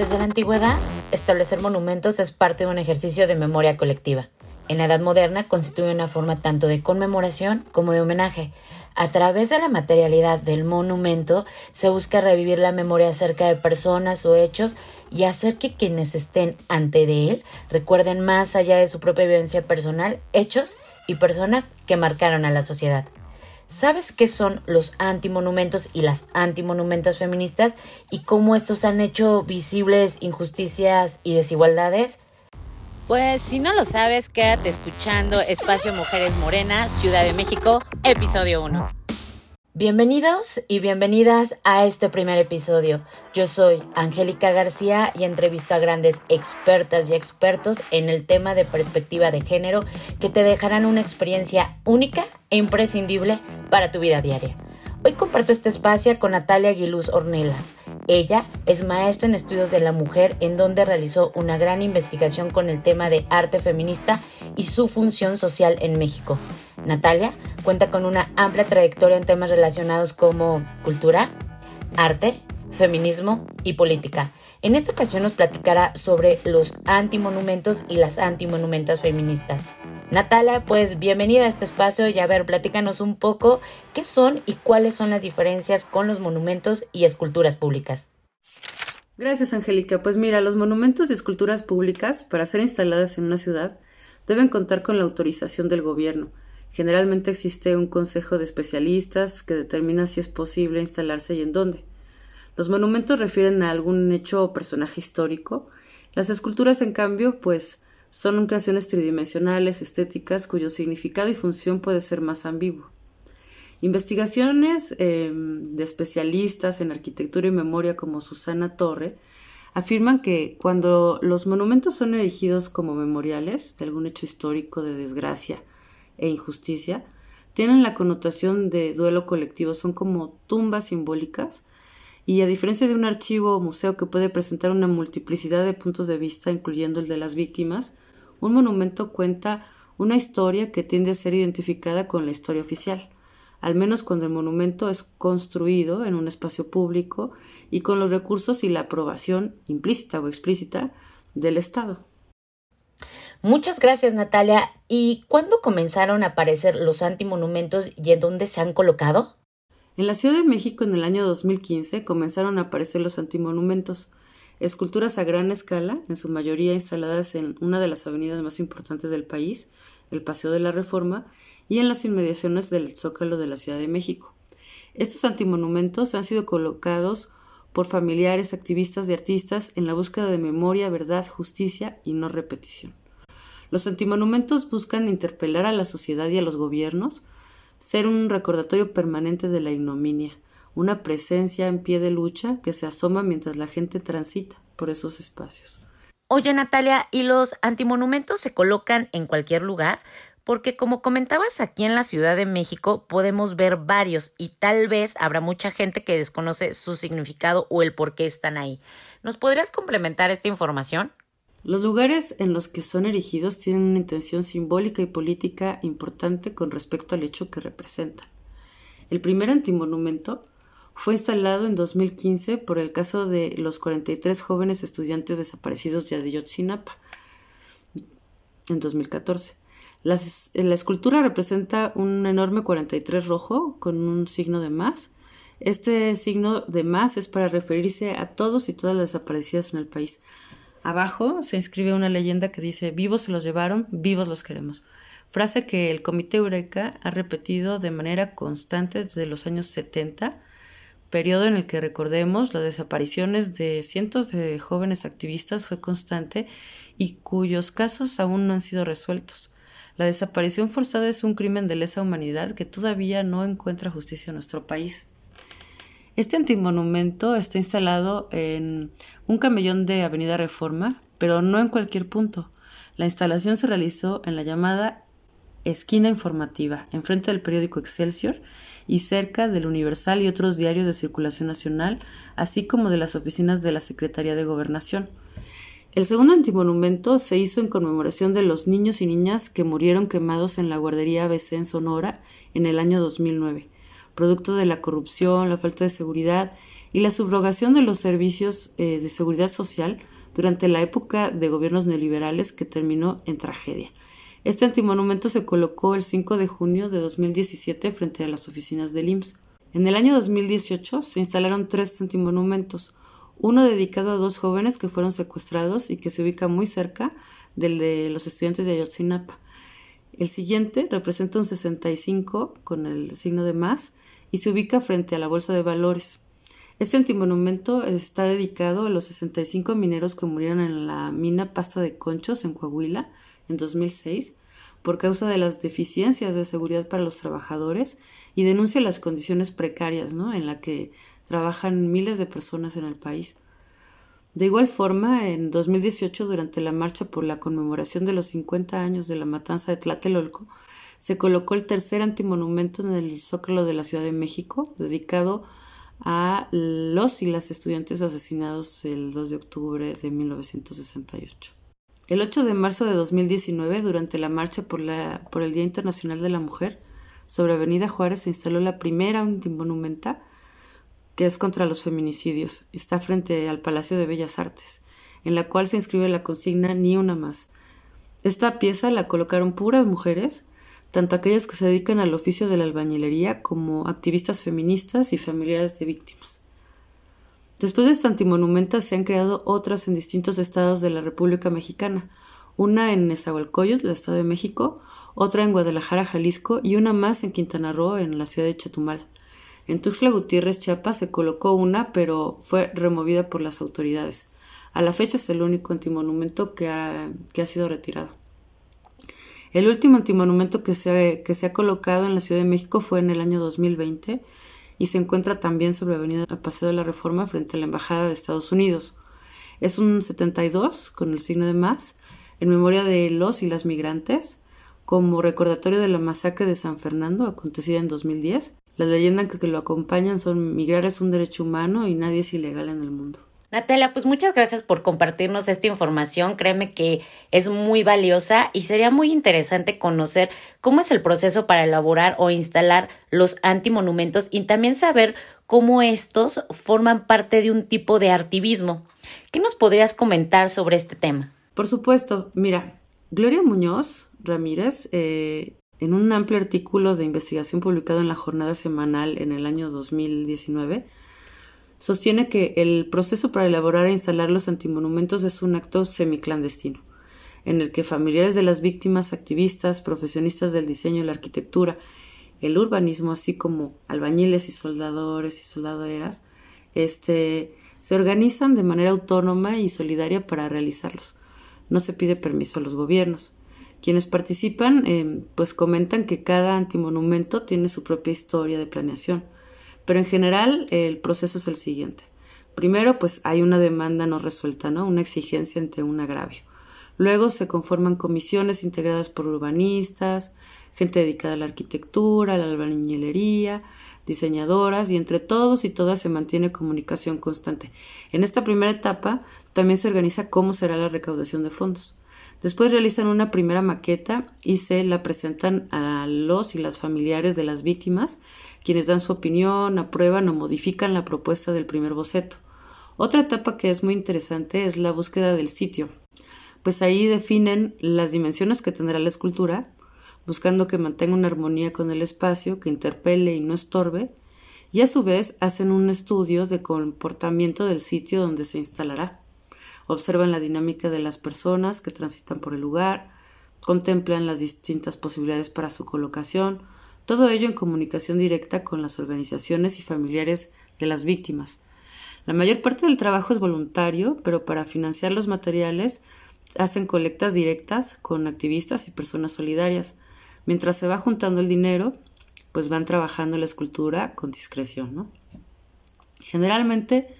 Desde la antigüedad, establecer monumentos es parte de un ejercicio de memoria colectiva. En la Edad Moderna constituye una forma tanto de conmemoración como de homenaje. A través de la materialidad del monumento se busca revivir la memoria acerca de personas o hechos y hacer que quienes estén ante de él recuerden más allá de su propia vivencia personal hechos y personas que marcaron a la sociedad. ¿Sabes qué son los antimonumentos y las antimonumentas feministas y cómo estos han hecho visibles injusticias y desigualdades? Pues si no lo sabes, quédate escuchando Espacio Mujeres Morena, Ciudad de México, episodio 1. Bienvenidos y bienvenidas a este primer episodio. Yo soy Angélica García y entrevisto a grandes expertas y expertos en el tema de perspectiva de género que te dejarán una experiencia única e imprescindible para tu vida diaria. Hoy comparto este espacio con Natalia Aguiluz Ornelas. Ella es maestra en estudios de la mujer en donde realizó una gran investigación con el tema de arte feminista y su función social en México. Natalia cuenta con una amplia trayectoria en temas relacionados como cultura, arte, feminismo y política. En esta ocasión nos platicará sobre los antimonumentos y las antimonumentas feministas. Natalia, pues bienvenida a este espacio y a ver, platícanos un poco qué son y cuáles son las diferencias con los monumentos y esculturas públicas. Gracias, Angélica. Pues mira, los monumentos y esculturas públicas, para ser instaladas en una ciudad, deben contar con la autorización del gobierno Generalmente existe un consejo de especialistas que determina si es posible instalarse y en dónde. Los monumentos refieren a algún hecho o personaje histórico. Las esculturas, en cambio, pues son creaciones tridimensionales, estéticas, cuyo significado y función puede ser más ambiguo. Investigaciones em, de especialistas en arquitectura y memoria como Susana Torre afirman que cuando los monumentos son erigidos como memoriales de algún hecho histórico de desgracia, e injusticia tienen la connotación de duelo colectivo, son como tumbas simbólicas y a diferencia de un archivo o museo que puede presentar una multiplicidad de puntos de vista, incluyendo el de las víctimas, un monumento cuenta una historia que tiende a ser identificada con la historia oficial, al menos cuando el monumento es construido en un espacio público y con los recursos y la aprobación implícita o explícita del Estado. Muchas gracias Natalia. ¿Y cuándo comenzaron a aparecer los antimonumentos y en dónde se han colocado? En la Ciudad de México en el año 2015 comenzaron a aparecer los antimonumentos, esculturas a gran escala, en su mayoría instaladas en una de las avenidas más importantes del país, el Paseo de la Reforma, y en las inmediaciones del Zócalo de la Ciudad de México. Estos antimonumentos han sido colocados por familiares, activistas y artistas en la búsqueda de memoria, verdad, justicia y no repetición. Los antimonumentos buscan interpelar a la sociedad y a los gobiernos, ser un recordatorio permanente de la ignominia, una presencia en pie de lucha que se asoma mientras la gente transita por esos espacios. Oye Natalia, ¿y los antimonumentos se colocan en cualquier lugar? Porque como comentabas aquí en la Ciudad de México podemos ver varios y tal vez habrá mucha gente que desconoce su significado o el por qué están ahí. ¿Nos podrías complementar esta información? Los lugares en los que son erigidos tienen una intención simbólica y política importante con respecto al hecho que representan. El primer antimonumento fue instalado en 2015 por el caso de los 43 jóvenes estudiantes desaparecidos de Ayotzinapa en 2014. La, la escultura representa un enorme 43 rojo con un signo de más. Este signo de más es para referirse a todos y todas las desaparecidas en el país, Abajo se inscribe una leyenda que dice vivos se los llevaron, vivos los queremos. Frase que el Comité Eureka ha repetido de manera constante desde los años 70, periodo en el que recordemos las desapariciones de cientos de jóvenes activistas fue constante y cuyos casos aún no han sido resueltos. La desaparición forzada es un crimen de lesa humanidad que todavía no encuentra justicia en nuestro país. Este antimonumento está instalado en un camellón de Avenida Reforma, pero no en cualquier punto. La instalación se realizó en la llamada esquina informativa, enfrente del periódico Excelsior y cerca del Universal y otros diarios de circulación nacional, así como de las oficinas de la Secretaría de Gobernación. El segundo antimonumento se hizo en conmemoración de los niños y niñas que murieron quemados en la guardería ABC en Sonora en el año 2009 producto de la corrupción, la falta de seguridad y la subrogación de los servicios eh, de seguridad social durante la época de gobiernos neoliberales que terminó en tragedia. Este antimonumento se colocó el 5 de junio de 2017 frente a las oficinas del IMSS. En el año 2018 se instalaron tres antimonumentos, uno dedicado a dos jóvenes que fueron secuestrados y que se ubica muy cerca del de los estudiantes de Ayotzinapa. El siguiente representa un 65 con el signo de más y se ubica frente a la Bolsa de Valores. Este antimonumento está dedicado a los 65 mineros que murieron en la mina Pasta de Conchos en Coahuila en 2006 por causa de las deficiencias de seguridad para los trabajadores y denuncia las condiciones precarias ¿no? en las que trabajan miles de personas en el país. De igual forma, en 2018, durante la marcha por la conmemoración de los 50 años de la matanza de Tlatelolco, se colocó el tercer antimonumento en el Zócalo de la Ciudad de México, dedicado a los y las estudiantes asesinados el 2 de octubre de 1968. El 8 de marzo de 2019, durante la marcha por, el Día Internacional de la Mujer, sobre Avenida Juárez se instaló la primera antimonumenta es contra los feminicidios. Está frente al Palacio de Bellas Artes, en la cual se inscribe la consigna Ni una más. Esta pieza la colocaron puras mujeres, tanto aquellas que se dedican al oficio de la albañilería como activistas feministas y familiares de víctimas. Después de esta antimonumenta se han creado otras en distintos estados de la República Mexicana, una en Nezahualcóyotl, el Estado de México, otra en Guadalajara, Jalisco y una más en Quintana Roo, en la ciudad de Chetumal. En Tuxtla Gutiérrez, Chiapas, se colocó una, pero fue removida por las autoridades. A la fecha es el único antimonumento que ha, que ha sido retirado. El último antimonumento que se, que se ha colocado en la Ciudad de México fue en el año 2020 y se encuentra también sobre Avenida Paseo de la Reforma frente a la Embajada de Estados Unidos. Es un 72 con el signo de más en memoria de los y las migrantes como recordatorio de la masacre de San Fernando acontecida en 2010. Las leyendas que lo acompañan son migrar es un derecho humano y nadie es ilegal en el mundo. Natalia, pues muchas gracias por compartirnos esta información. Créeme que es muy valiosa y sería muy interesante conocer cómo es el proceso para elaborar o instalar los antimonumentos y también saber cómo estos forman parte de un tipo de artivismo. ¿Qué nos podrías comentar sobre este tema? Por supuesto, mira, Gloria Muñoz Ramírez, eh, en un amplio artículo de investigación publicado en la jornada semanal en el año 2019, sostiene que el proceso para elaborar e instalar los antimonumentos es un acto semiclandestino, en el que familiares de las víctimas, activistas, profesionistas del diseño la arquitectura, el urbanismo, así como albañiles y soldadores y soldaderas, este, se organizan de manera autónoma y solidaria para realizarlos. No se pide permiso a los gobiernos. Quienes participan eh, pues comentan que cada antimonumento tiene su propia historia de planeación pero en general el proceso es el siguiente. Primero, pues hay una demanda no resuelta, ¿no? Una exigencia ante un agravio. Luego se conforman comisiones integradas por urbanistas, gente dedicada a la arquitectura, a la albañilería, diseñadoras y entre todos y todas se mantiene comunicación constante. En esta primera etapa también se organiza cómo será la recaudación de fondos. Después realizan una primera maqueta y se la presentan a los y las familiares de las víctimas, quienes dan su opinión, aprueban o modifican la propuesta del primer boceto. Otra etapa que es muy interesante es la búsqueda del sitio, pues ahí definen las dimensiones que tendrá la escultura, buscando que mantenga una armonía con el espacio, que interpele y no estorbe, y a su vez hacen un estudio de comportamiento del sitio donde se instalará observan la dinámica de las personas que transitan por el lugar, contemplan las distintas posibilidades para su colocación, todo ello en comunicación directa con las organizaciones y familiares de las víctimas. La mayor parte del trabajo es voluntario, pero para financiar los materiales hacen colectas directas con activistas y personas solidarias. Mientras se va juntando el dinero, pues van trabajando la escultura con discreción, ¿no? Generalmente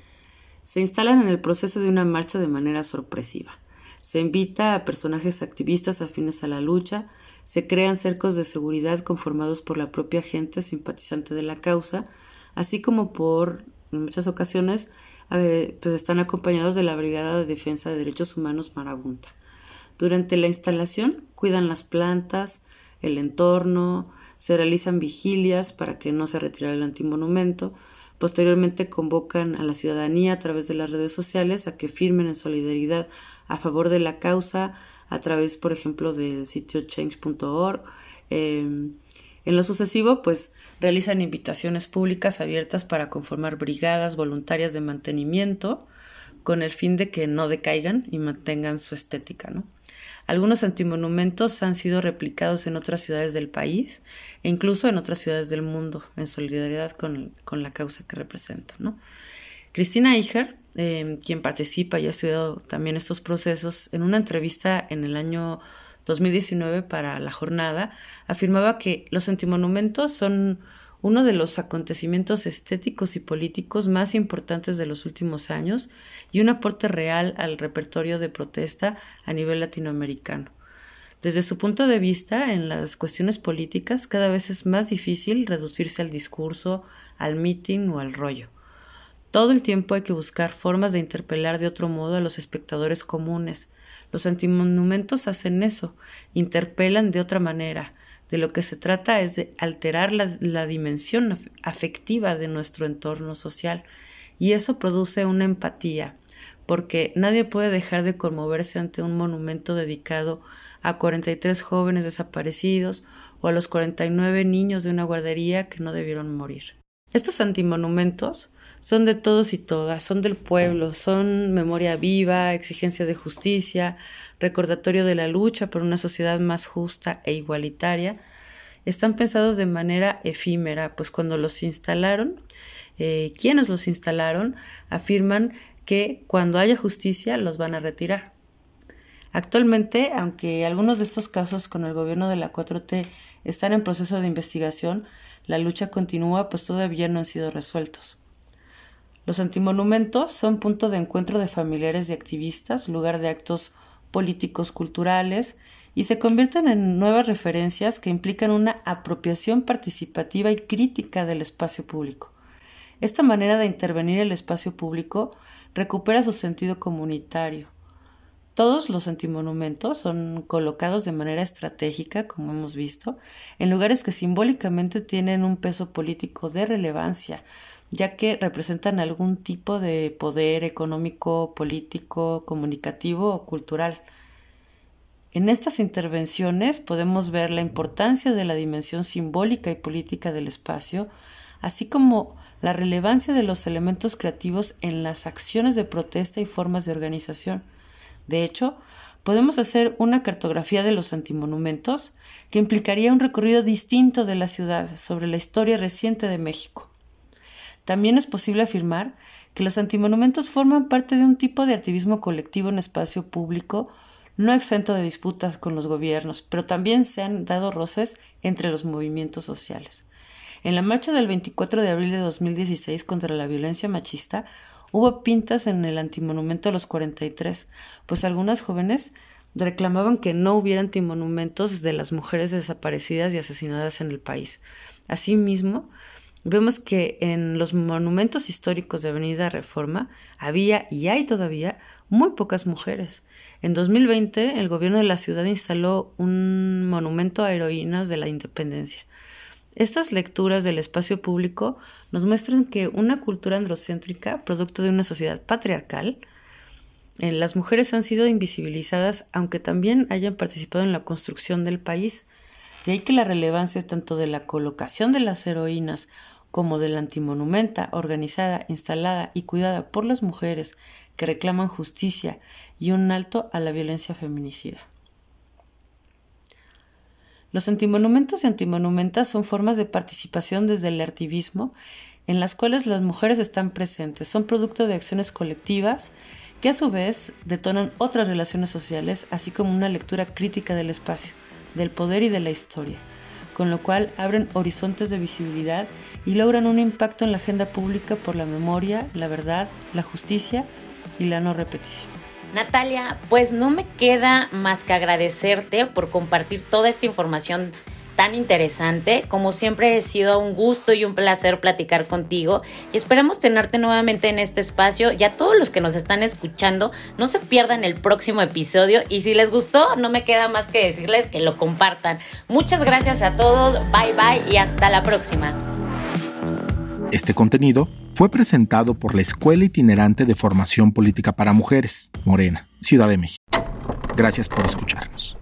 se instalan en el proceso de una marcha de manera sorpresiva. Se invita a personajes activistas afines a la lucha, se crean cercos de seguridad conformados por la propia gente simpatizante de la causa, así como por, muchas ocasiones, eh, pues están acompañados de la Brigada de Defensa de Derechos Humanos Marabunta. Durante la instalación cuidan las plantas, el entorno, se realizan vigilias para que no se retire el antimonumento, Posteriormente convocan a la ciudadanía a través de las redes sociales a que firmen en solidaridad a favor de la causa a través, por ejemplo, del sitio change.org. Em, en lo sucesivo, pues realizan invitaciones públicas abiertas para conformar brigadas voluntarias de mantenimiento con el fin de que no decaigan y mantengan su estética, ¿no? Algunos antimonumentos han sido replicados en otras ciudades del país e incluso en otras ciudades del mundo, en solidaridad con, la causa que representan. ¿no? Cristina Iger, em, quien participa y ha estudiado también estos procesos, en una entrevista en el año 2019 para la jornada, afirmaba que los antimonumentos son uno de los acontecimientos estéticos y políticos más importantes de los últimos años y un aporte real al repertorio de protesta a nivel latinoamericano. Desde su punto de vista, en las cuestiones políticas cada vez es más difícil reducirse al discurso, al meeting o al rollo. Todo el tiempo hay que buscar formas de interpelar de otro modo a los espectadores comunes. Los antimonumentos hacen eso, interpelan de otra manera, de lo que se trata es de alterar la, dimensión afectiva de nuestro entorno social y eso produce una empatía, porque nadie puede dejar de conmoverse ante un monumento dedicado a 43 jóvenes desaparecidos o a los 49 niños de una guardería que no debieron morir. Estos antimonumentos son de todos y todas, son del pueblo, son memoria viva, exigencia de justicia, recordatorio de la lucha por una sociedad más justa e igualitaria, están pensados de manera efímera, pues cuando los instalaron, eh, quienes los instalaron afirman que cuando haya justicia los van a retirar. Actualmente, aunque algunos de estos casos con el gobierno de la 4T están en proceso de investigación, la lucha continúa pues todavía no han sido resueltos. Los antimonumentos son punto de encuentro de familiares y activistas, lugar de actos políticos culturales y se convierten en nuevas referencias que implican una apropiación participativa y crítica del espacio público. Esta manera de intervenir el espacio público recupera su sentido comunitario. Todos los antimonumentos son colocados de manera estratégica, como hemos visto, en lugares que simbólicamente tienen un peso político de relevancia, ya que representan algún tipo de poder económico, político, comunicativo o cultural. En estas intervenciones podemos ver la importancia de la dimensión simbólica y política del espacio, así como la relevancia de los elementos creativos en las acciones de protesta y formas de organización. De hecho, podemos hacer una cartografía de los antimonumentos que implicaría un recorrido distinto de la ciudad sobre la historia reciente de México. También es posible afirmar que los antimonumentos forman parte de un tipo de activismo colectivo en espacio público no exento de disputas con los gobiernos, pero también se han dado roces entre los movimientos sociales. En la marcha del 24 de abril de 2016 contra la violencia machista, hubo pintas en el antimonumento a los 43, pues algunas jóvenes reclamaban que no hubiera antimonumentos de las mujeres desaparecidas y asesinadas en el país. Asimismo, vemos que en los monumentos históricos de Avenida Reforma había y hay todavía muy pocas mujeres. En 2020, el gobierno de la ciudad instaló un monumento a heroínas de la independencia. Estas lecturas del espacio público nos muestran que una cultura androcéntrica, producto de una sociedad patriarcal, en las mujeres han sido invisibilizadas, aunque también hayan participado en la construcción del país. De ahí que la relevancia tanto de la colocación de las heroínas como de la antimonumenta organizada, instalada y cuidada por las mujeres que reclaman justicia y un alto a la violencia feminicida. Los antimonumentos y antimonumentas son formas de participación desde el activismo en las cuales las mujeres están presentes, son producto de acciones colectivas que a su vez detonan otras relaciones sociales, así como una lectura crítica del espacio, del poder y de la historia, con lo cual abren horizontes de visibilidad y logran un impacto en la agenda pública por la memoria, la verdad, la justicia y la no repetición. Natalia, pues no me queda más que agradecerte por compartir toda esta información tan interesante. Como siempre, ha sido un gusto y un placer platicar contigo y esperamos tenerte nuevamente en este espacio. Y a todos los que nos están escuchando, no se pierdan el próximo episodio y si les gustó, no me queda más que decirles que lo compartan. Muchas gracias a todos, bye bye y hasta la próxima. Este contenido fue presentado por la Escuela Itinerante de Formación Política para Mujeres, Morena, Ciudad de México. Gracias por escucharnos.